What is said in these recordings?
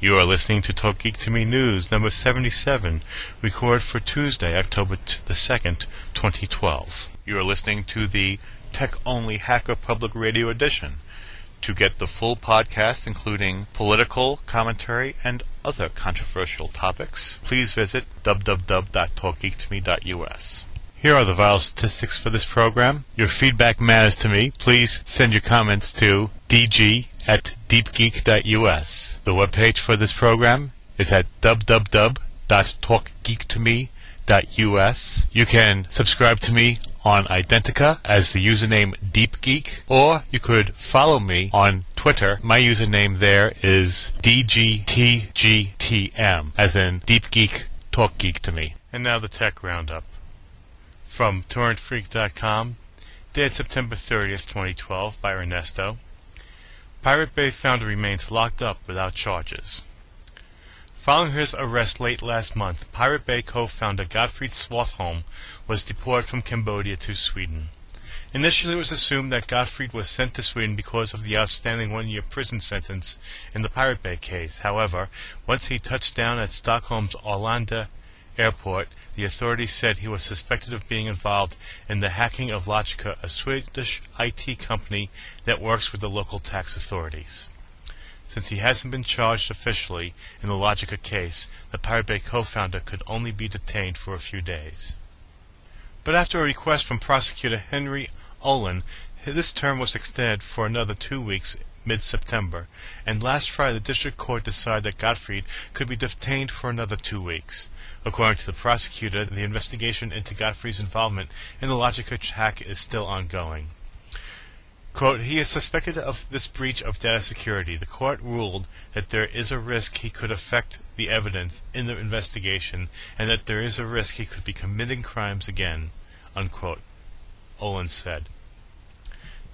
You are listening to Talk Geek to Me News number 77, recorded for Tuesday, October t- the 2nd, 2012. You are listening to the Tech Only Hacker Public Radio Edition. To get the full podcast, including political commentary and other controversial topics, please visit www.talkgeektome.us. Here are the vital statistics for this program. Your feedback matters to me. Please send your comments to dg at deepgeek.us. The webpage for this program is at www.talkgeektome.us. You can subscribe to me on Identica as the username DeepGeek, or you could follow me on Twitter. My username there is DGTGTM, as in Deep Geek Talk Geek to me. And now the tech roundup. From torrentfreak.com, dated September 30th, 2012, by Ernesto. Pirate Bay founder remains locked up without charges. Following his arrest late last month, Pirate Bay co-founder Gottfrid Svartholm was deported from Cambodia to Sweden. Initially, it was assumed that Gottfrid was sent to Sweden because of the outstanding one-year prison sentence in the Pirate Bay case. However, once he touched down at Stockholm's Arlanda airport, the authorities said he was suspected of being involved in the hacking of Logica, a Swedish IT company that works with the local tax authorities. Since he hasn't been charged officially in the Logica case, the Pirate Bay co-founder could only be detained for a few days. But after a request from prosecutor Henrik Olin, this term was extended for another two weeks mid-September, and last Friday the district court decided that Gottfrid could be detained for another two weeks. According to the prosecutor, the investigation into Gottfrid's involvement in the Logica hack is still ongoing. Quote, he is suspected of this breach of data security. The court ruled that there is a risk he could affect the evidence in the investigation and that there is a risk he could be committing crimes again, unquote, Olin said.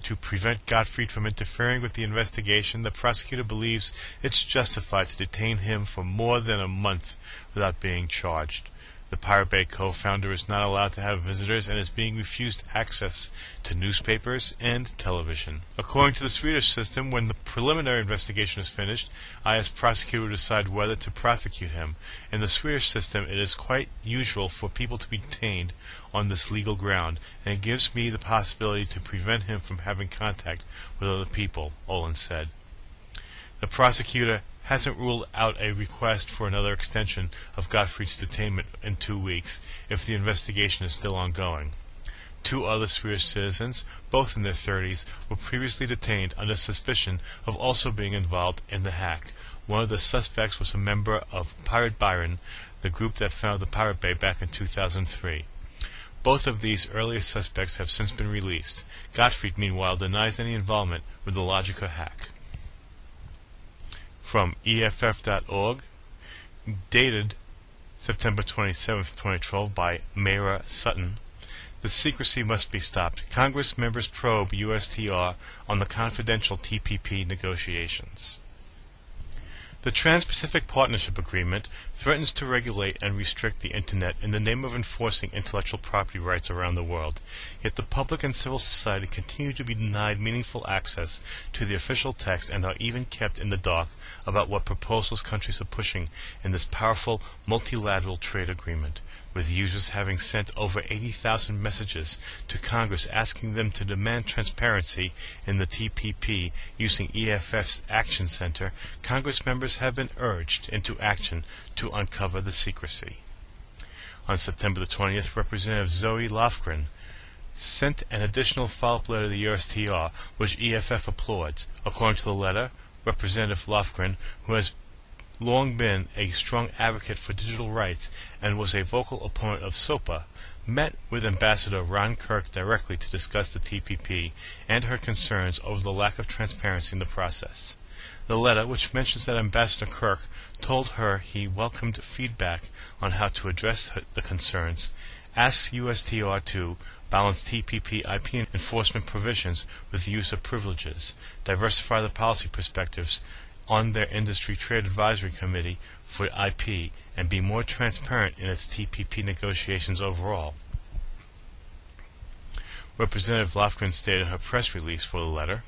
To prevent Gottfrid from interfering with the investigation, the prosecutor believes it's justified to detain him for more than a month without being charged. The Pirate Bay co-founder is not allowed to have visitors and is being refused access to newspapers and television. According to the Swedish system, when the preliminary investigation is finished, I as prosecutor decide whether to prosecute him. In the Swedish system, it is quite usual for people to be detained on this legal ground, and it gives me the possibility to prevent him from having contact with other people, Olin said. The prosecutor hasn't ruled out a request for another extension of Gottfrid's detainment in two weeks if the investigation is still ongoing. Two other Swedish citizens, both in their 30s, were previously detained under suspicion of also being involved in the hack. One of the suspects was a member of Piratbyrån, the group that founded the Pirate Bay back in 2003. Both of these earlier suspects have since been released. Gottfried, meanwhile, denies any involvement with the Logica hack from EFF.org, dated September 27, 2012, by Maira Sutton. The secrecy must be stopped. Congress members probe USTR on the confidential TPP negotiations. The Trans-Pacific Partnership Agreement threatens to regulate and restrict the Internet in the name of enforcing intellectual property rights around the world. Yet the public and civil society continue to be denied meaningful access to the official text and are even kept in the dark about what proposals countries are pushing in this powerful multilateral trade agreement with users having sent over 80,000 messages to Congress asking them to demand transparency in the TPP using EFF's Action Center, Congress members have been urged into action to uncover the secrecy. On September the 20th, Representative Zoe Lofgren sent an additional follow-up letter to the USTR, which EFF applauds. According to the letter, Representative Lofgren, who has long been a strong advocate for digital rights and was a vocal opponent of SOPA, met with Ambassador Ron Kirk directly to discuss the TPP and her concerns over the lack of transparency in the process. The letter, which mentions that Ambassador Kirk told her he welcomed feedback on how to address the concerns, asks USTR to balance TPP IP enforcement provisions with the use of privileges, diversify the policy perspectives on their Industry Trade Advisory Committee for IP and be more transparent in its TPP negotiations overall. Representative Lofgren stated in her press release for the letter,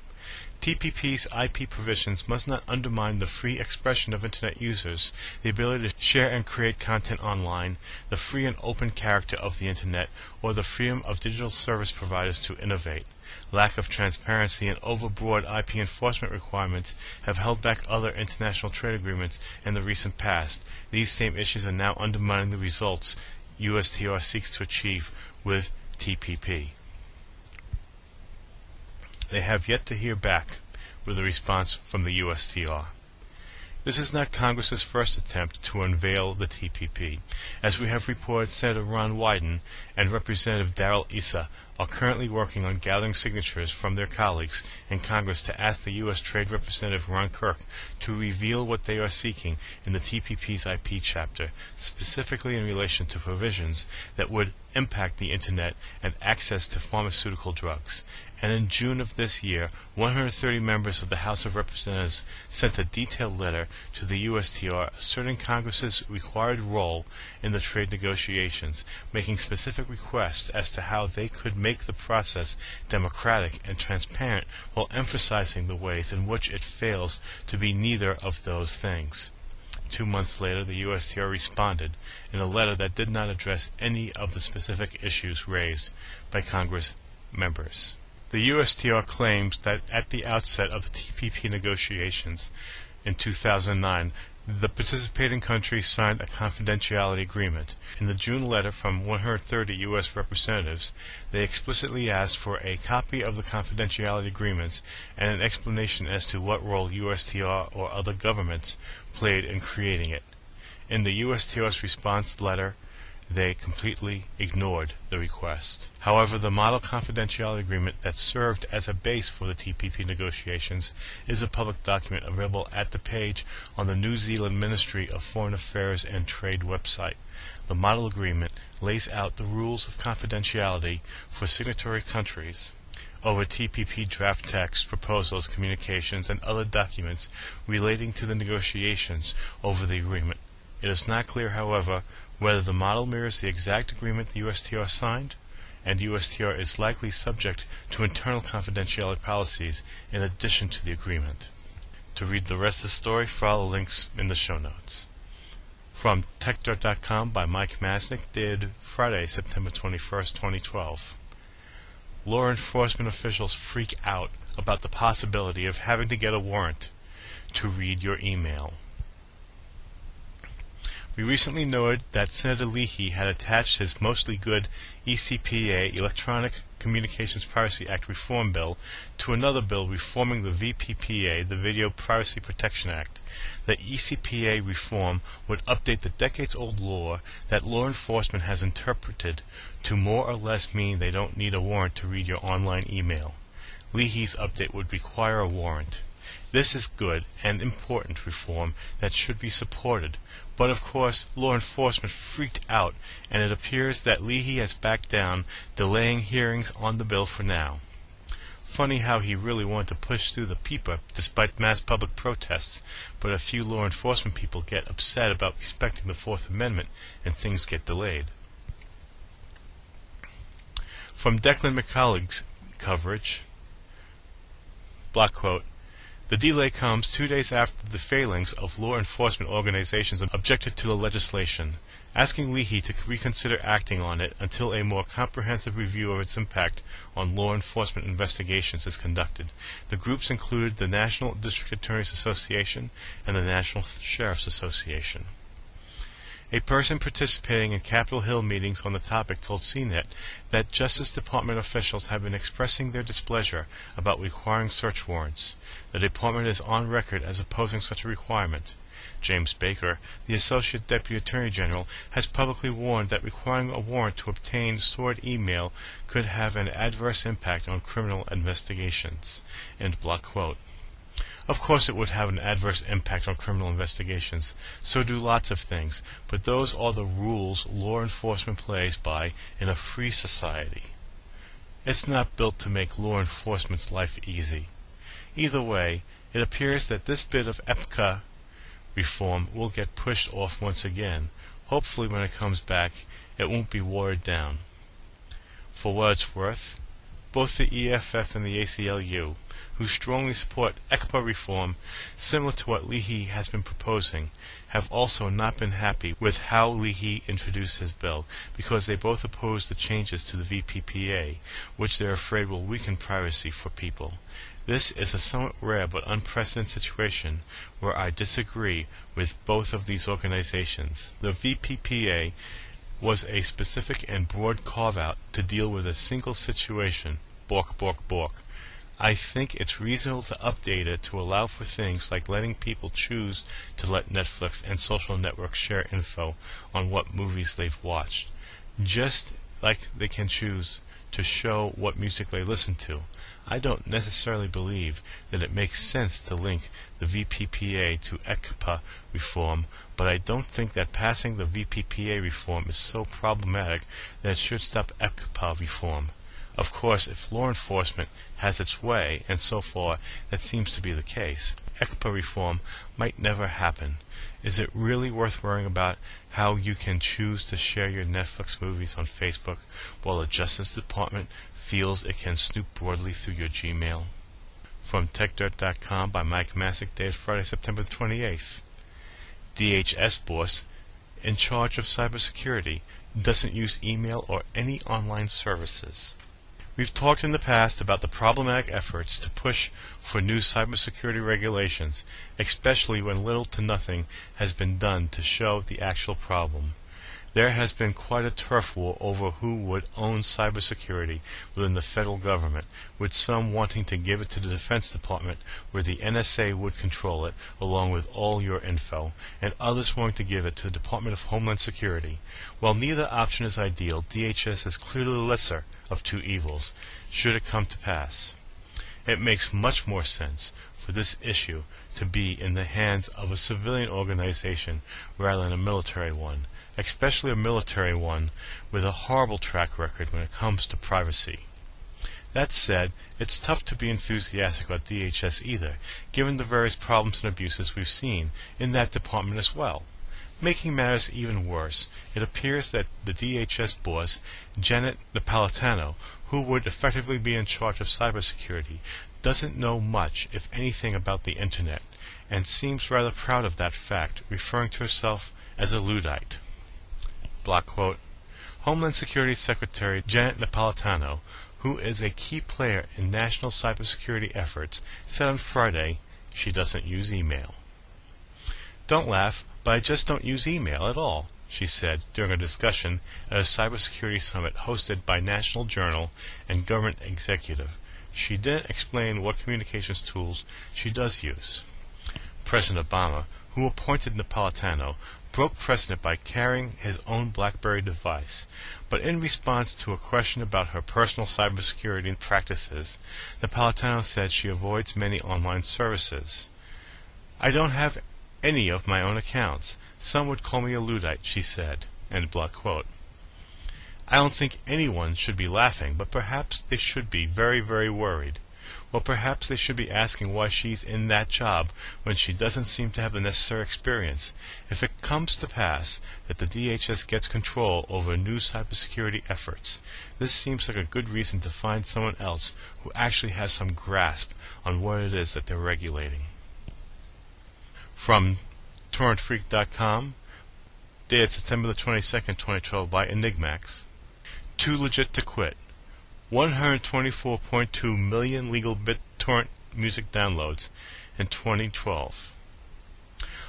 TPP's IP provisions must not undermine the free expression of Internet users, the ability to share and create content online, the free and open character of the Internet, or the freedom of digital service providers to innovate. Lack of transparency and overbroad IP enforcement requirements have held back other international trade agreements in the recent past. These same issues are now undermining the results USTR seeks to achieve with TPP. They have yet to hear back with a response from the USTR. This is not Congress's first attempt to unveil the TPP. As we have reported, Senator Ron Wyden and Representative Darrell Issa are currently working on gathering signatures from their colleagues in Congress to ask the U.S. Trade Representative Ron Kirk to reveal what they are seeking in the TPP's IP chapter, specifically in relation to provisions that would impact the Internet and access to pharmaceutical drugs and in June of this year, 130 members of the House of Representatives sent a detailed letter to the USTR asserting Congress's required role in the trade negotiations, making specific requests as to how they could make the process democratic and transparent while emphasizing the ways in which it fails to be neither of those things. Two months later, the USTR responded in a letter that did not address any of the specific issues raised by Congress members. The USTR claims that at the outset of the TPP negotiations in 2009, the participating countries signed a confidentiality agreement. In the June letter from 130 U.S. representatives, they explicitly asked for a copy of the confidentiality agreements and an explanation as to what role USTR or other governments played in creating it. In the USTR's response letter, they completely ignored the request. However, the model confidentiality agreement that served as a base for the TPP negotiations is a public document available at the page on the New Zealand Ministry of Foreign Affairs and Trade website. The model agreement lays out the rules of confidentiality for signatory countries over TPP draft text, proposals, communications, and other documents relating to the negotiations over the agreement. It is not clear, however, whether the model mirrors the exact agreement the USTR signed, and USTR is likely subject to internal confidentiality policies in addition to the agreement. To read the rest of the story, follow links in the show notes. From TechDirt.com by Mike Masnick, dated Friday, September 21st, 2012. Law enforcement officials freak out about the possibility of having to get a warrant to read your email. We recently noted that Senator Leahy had attached his mostly good ECPA Electronic Communications Privacy Act reform bill to another bill reforming the VPPA, the Video Privacy Protection Act. The ECPA reform would update the decades-old law that law enforcement has interpreted to more or less mean they don't need a warrant to read your online email. Leahy's update would require a warrant. This is good and important reform that should be supported, but of course law enforcement freaked out and it appears that Leahy has backed down, delaying hearings on the bill for now. Funny how he really wanted to push through the PIPA despite mass public protests, but a few law enforcement people get upset about respecting the Fourth Amendment and things get delayed. From Declan McCullagh's coverage, block quote, the delay comes two days after the failings of law enforcement organizations objected to the legislation, asking Leahy to reconsider acting on it until a more comprehensive review of its impact on law enforcement investigations is conducted. The groups included the National District Attorneys Association and the National Sheriff's Association. A person participating in Capitol Hill meetings on the topic told CNET that Justice Department officials have been expressing their displeasure about requiring search warrants. The department is on record as opposing such a requirement. James Baker, the Associate Deputy Attorney General, has publicly warned that requiring a warrant to obtain stored email could have an adverse impact on criminal investigations. End block quote. Of course it would have an adverse impact on criminal investigations. So do lots of things, but those are the rules law enforcement plays by in a free society. It's not built to make law enforcement's life easy. Either way, it appears that this bit of EPCA reform will get pushed off once again. Hopefully when it comes back, it won't be watered down. For what it's worth, both the EFF and the ACLU who strongly support ECPA reform, similar to what Leahy has been proposing, have also not been happy with how Leahy introduced his bill because they both oppose the changes to the VPPA, which they're afraid will weaken privacy for people. This is a somewhat rare but unprecedented situation where I disagree with both of these organizations. The VPPA was a specific and broad carve-out to deal with a single situation, bork, bork, bork. I think it's reasonable to update it to allow for things like letting people choose to let Netflix and social networks share info on what movies they've watched, just like they can choose to show what music they listen to. I don't necessarily believe that it makes sense to link the VPPA to ECPA reform, but I don't think that passing the VPPA reform is so problematic that it should stop ECPA reform. Of course, if law enforcement has its way, and so far that seems to be the case, ECPA reform might never happen. Is it really worth worrying about how you can choose to share your Netflix movies on Facebook while the Justice Department feels it can snoop broadly through your Gmail? From TechDirt.com by Mike Masnick, dated Friday, September 28th. DHS boss in charge of cybersecurity doesn't use email or any online services. We've talked in the past about the problematic efforts to push for new cybersecurity regulations, especially when little to nothing has been done to show the actual problem. There has been quite a turf war over who would own cybersecurity within the federal government, with some wanting to give it to the Defense Department where the NSA would control it along with all your info, and others wanting to give it to the Department of Homeland Security. While neither option is ideal, DHS is clearly the lesser of two evils, should it come to pass. It makes much more sense for this issue to be in the hands of a civilian organization rather than a military one especially a military one with a horrible track record when it comes to privacy. That said, it's tough to be enthusiastic about DHS either, given the various problems and abuses we've seen in that department as well. Making matters even worse, it appears that the DHS boss, Janet Napolitano, who would effectively be in charge of cybersecurity, doesn't know much, if anything, about the Internet, and seems rather proud of that fact, referring to herself as a Luddite block quote, Homeland Security Secretary Janet Napolitano, who is a key player in national cybersecurity efforts, said on Friday she doesn't use email. Don't laugh, but I just don't use email at all, she said during a discussion at a cybersecurity summit hosted by National Journal and government executive. She didn't explain what communications tools she does use. President Obama, who appointed Napolitano, broke precedent by carrying his own BlackBerry device, but in response to a question about her personal cybersecurity practices, Napolitano said she avoids many online services. I don't have any of my own accounts. Some would call me a Luddite, she said. End block quote. I don't think anyone should be laughing, but perhaps they should be very, very worried. Well, perhaps they should be asking why she's in that job when she doesn't seem to have the necessary experience. If it comes to pass that the DHS gets control over new cybersecurity efforts, this seems like a good reason to find someone else who actually has some grasp on what it is that they're regulating. From torrentfreak.com, dated September the 22nd, 2012 by Enigmax. Too legit to quit. 124.2 million legal BitTorrent music downloads in 2012.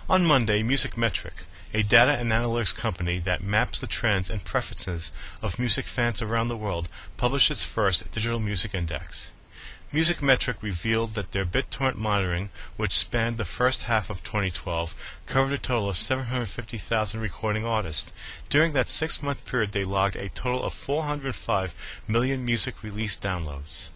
On Monday, Musicmetric, a data and analytics company that maps the trends and preferences of music fans around the world, published its first digital music index. Musicmetric revealed that their BitTorrent monitoring, which spanned the first half of 2012, covered a total of 750,000 recording artists. During that six-month period, they logged a total of 405 million music release downloads.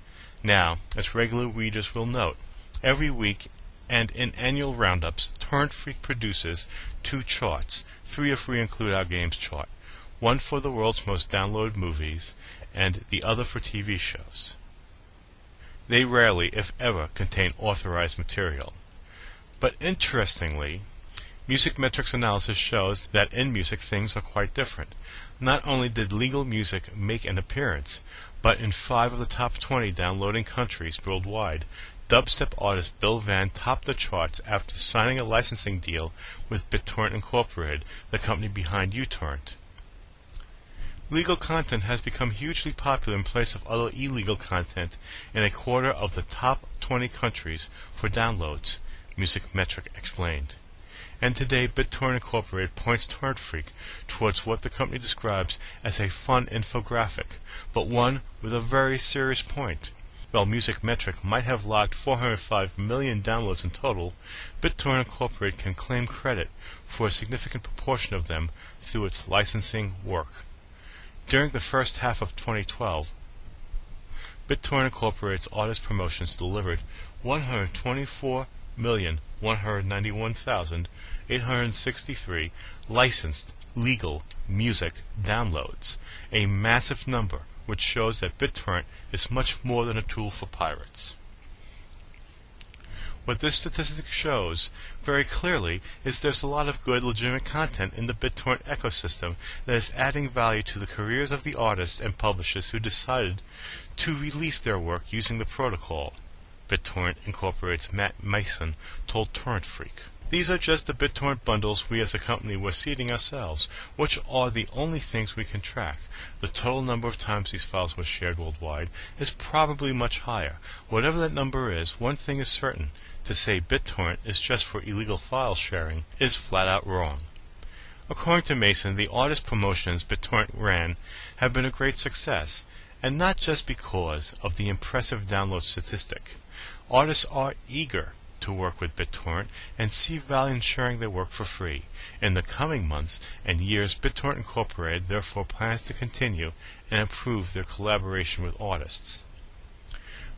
Now, as regular readers will note, every week and in annual roundups, Torrent Freak produces two charts, three if we include our games chart, one for the world's most downloaded movies, and the other for TV shows. They rarely, if ever, contain authorized material. But interestingly, Musicmetric's analysis shows that in music things are quite different. Not only did legal music make an appearance, but in five of the top 20 downloading countries worldwide, dubstep artist Bill Van topped the charts after signing a licensing deal with BitTorrent Incorporated, the company behind uTorrent. Legal content has become hugely popular in place of other illegal content in a quarter of the top 20 countries for downloads, Musicmetric explained. And today, BitTorrent Incorporated points Torrent Freak towards what the company describes as a fun infographic, but one with a very serious point. While Musicmetric might have logged 405 million downloads in total, BitTorrent Incorporated can claim credit for a significant proportion of them through its licensing work. During the first half of 2012, BitTorrent Incorporated's artist promotions delivered 124,191,863 licensed legal music downloads, a massive number which shows that BitTorrent is much more than a tool for pirates. What this statistic shows very clearly is there's a lot of good legitimate content in the BitTorrent ecosystem that is adding value to the careers of the artists and publishers who decided to release their work using the protocol. BitTorrent Incorporate's Matt Mason told Torrent Freak. These are just the BitTorrent bundles we as a company were seeding ourselves, which are the only things we can track. The total number of times these files were shared worldwide is probably much higher. Whatever that number is, one thing is certain. To say BitTorrent is just for illegal file sharing is flat out wrong. According to Mason, the artist promotions BitTorrent ran have been a great success, and not just because of the impressive download statistic. Artists are eager to work with BitTorrent and see value in sharing their work for free. In the coming months and years, BitTorrent Incorporated therefore plans to continue and improve their collaboration with artists.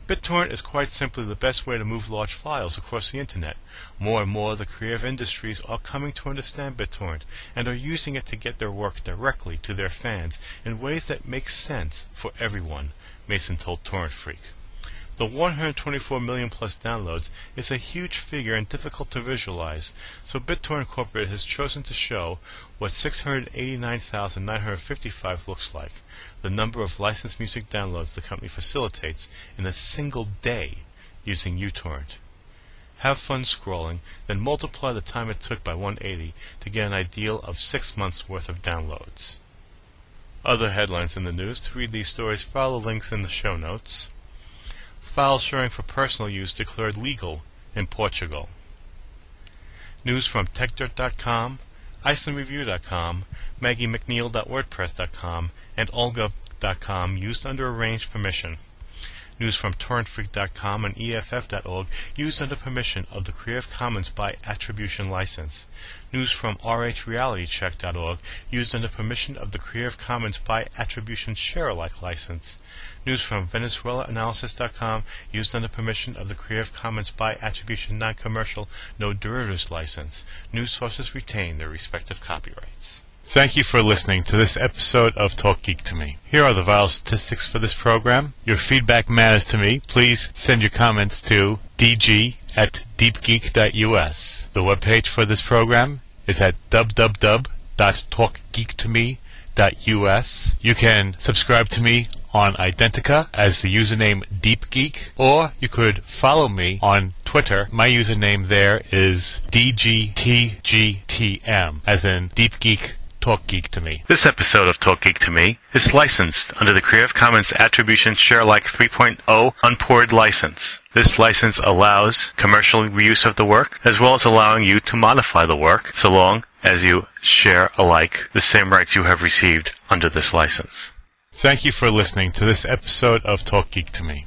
BitTorrent is quite simply the best way to move large files across the internet. More and more, of the creative industries are coming to understand BitTorrent and are using it to get their work directly to their fans in ways that make sense for everyone, Mason told Torrent Freak. The 124 million plus downloads is a huge figure and difficult to visualize, so BitTorrent Incorporated has chosen to show what 689,955 looks like, the number of licensed music downloads the company facilitates in a single day using uTorrent. Have fun scrolling, then multiply the time it took by 180 to get an ideal of six months worth of downloads. Other headlines in the news. To read these stories, follow the links in the show notes. File sharing for personal use declared legal in Portugal. News from TechDirt.com, IcelandReview.com, MaggieMcNeill.wordpress.com, and AllGov.com used under arranged permission. News from TorrentFreak.com and EFF.org used under permission of the Creative Commons by Attribution license. News from RHRealityCheck.org used under permission of the Creative Commons by Attribution Share Alike license. News from VenezuelaAnalysis.com used under permission of the Creative Commons by Attribution Non-Commercial No Derivatives license. News sources retain their respective copyrights. Thank you for listening to this episode of Talk Geek to Me. Here are the vital statistics for this program. Your feedback matters to me. Please send your comments to dg at deepgeek.us. The webpage for this program is at www.talkgeektome.us. You can subscribe to me on Identica as the username DeepGeek, or you could follow me on Twitter. My username there is DGTGTM, as in DeepGeek Talk Geek to Me. This episode of Talk Geek to Me is licensed under the Creative Commons Attribution Share Alike 3.0 Unported license. This license allows commercial reuse of the work, as well as allowing you to modify the work, so long as you share alike the same rights you have received under this license. Thank you for listening to this episode of Talk Geek to Me.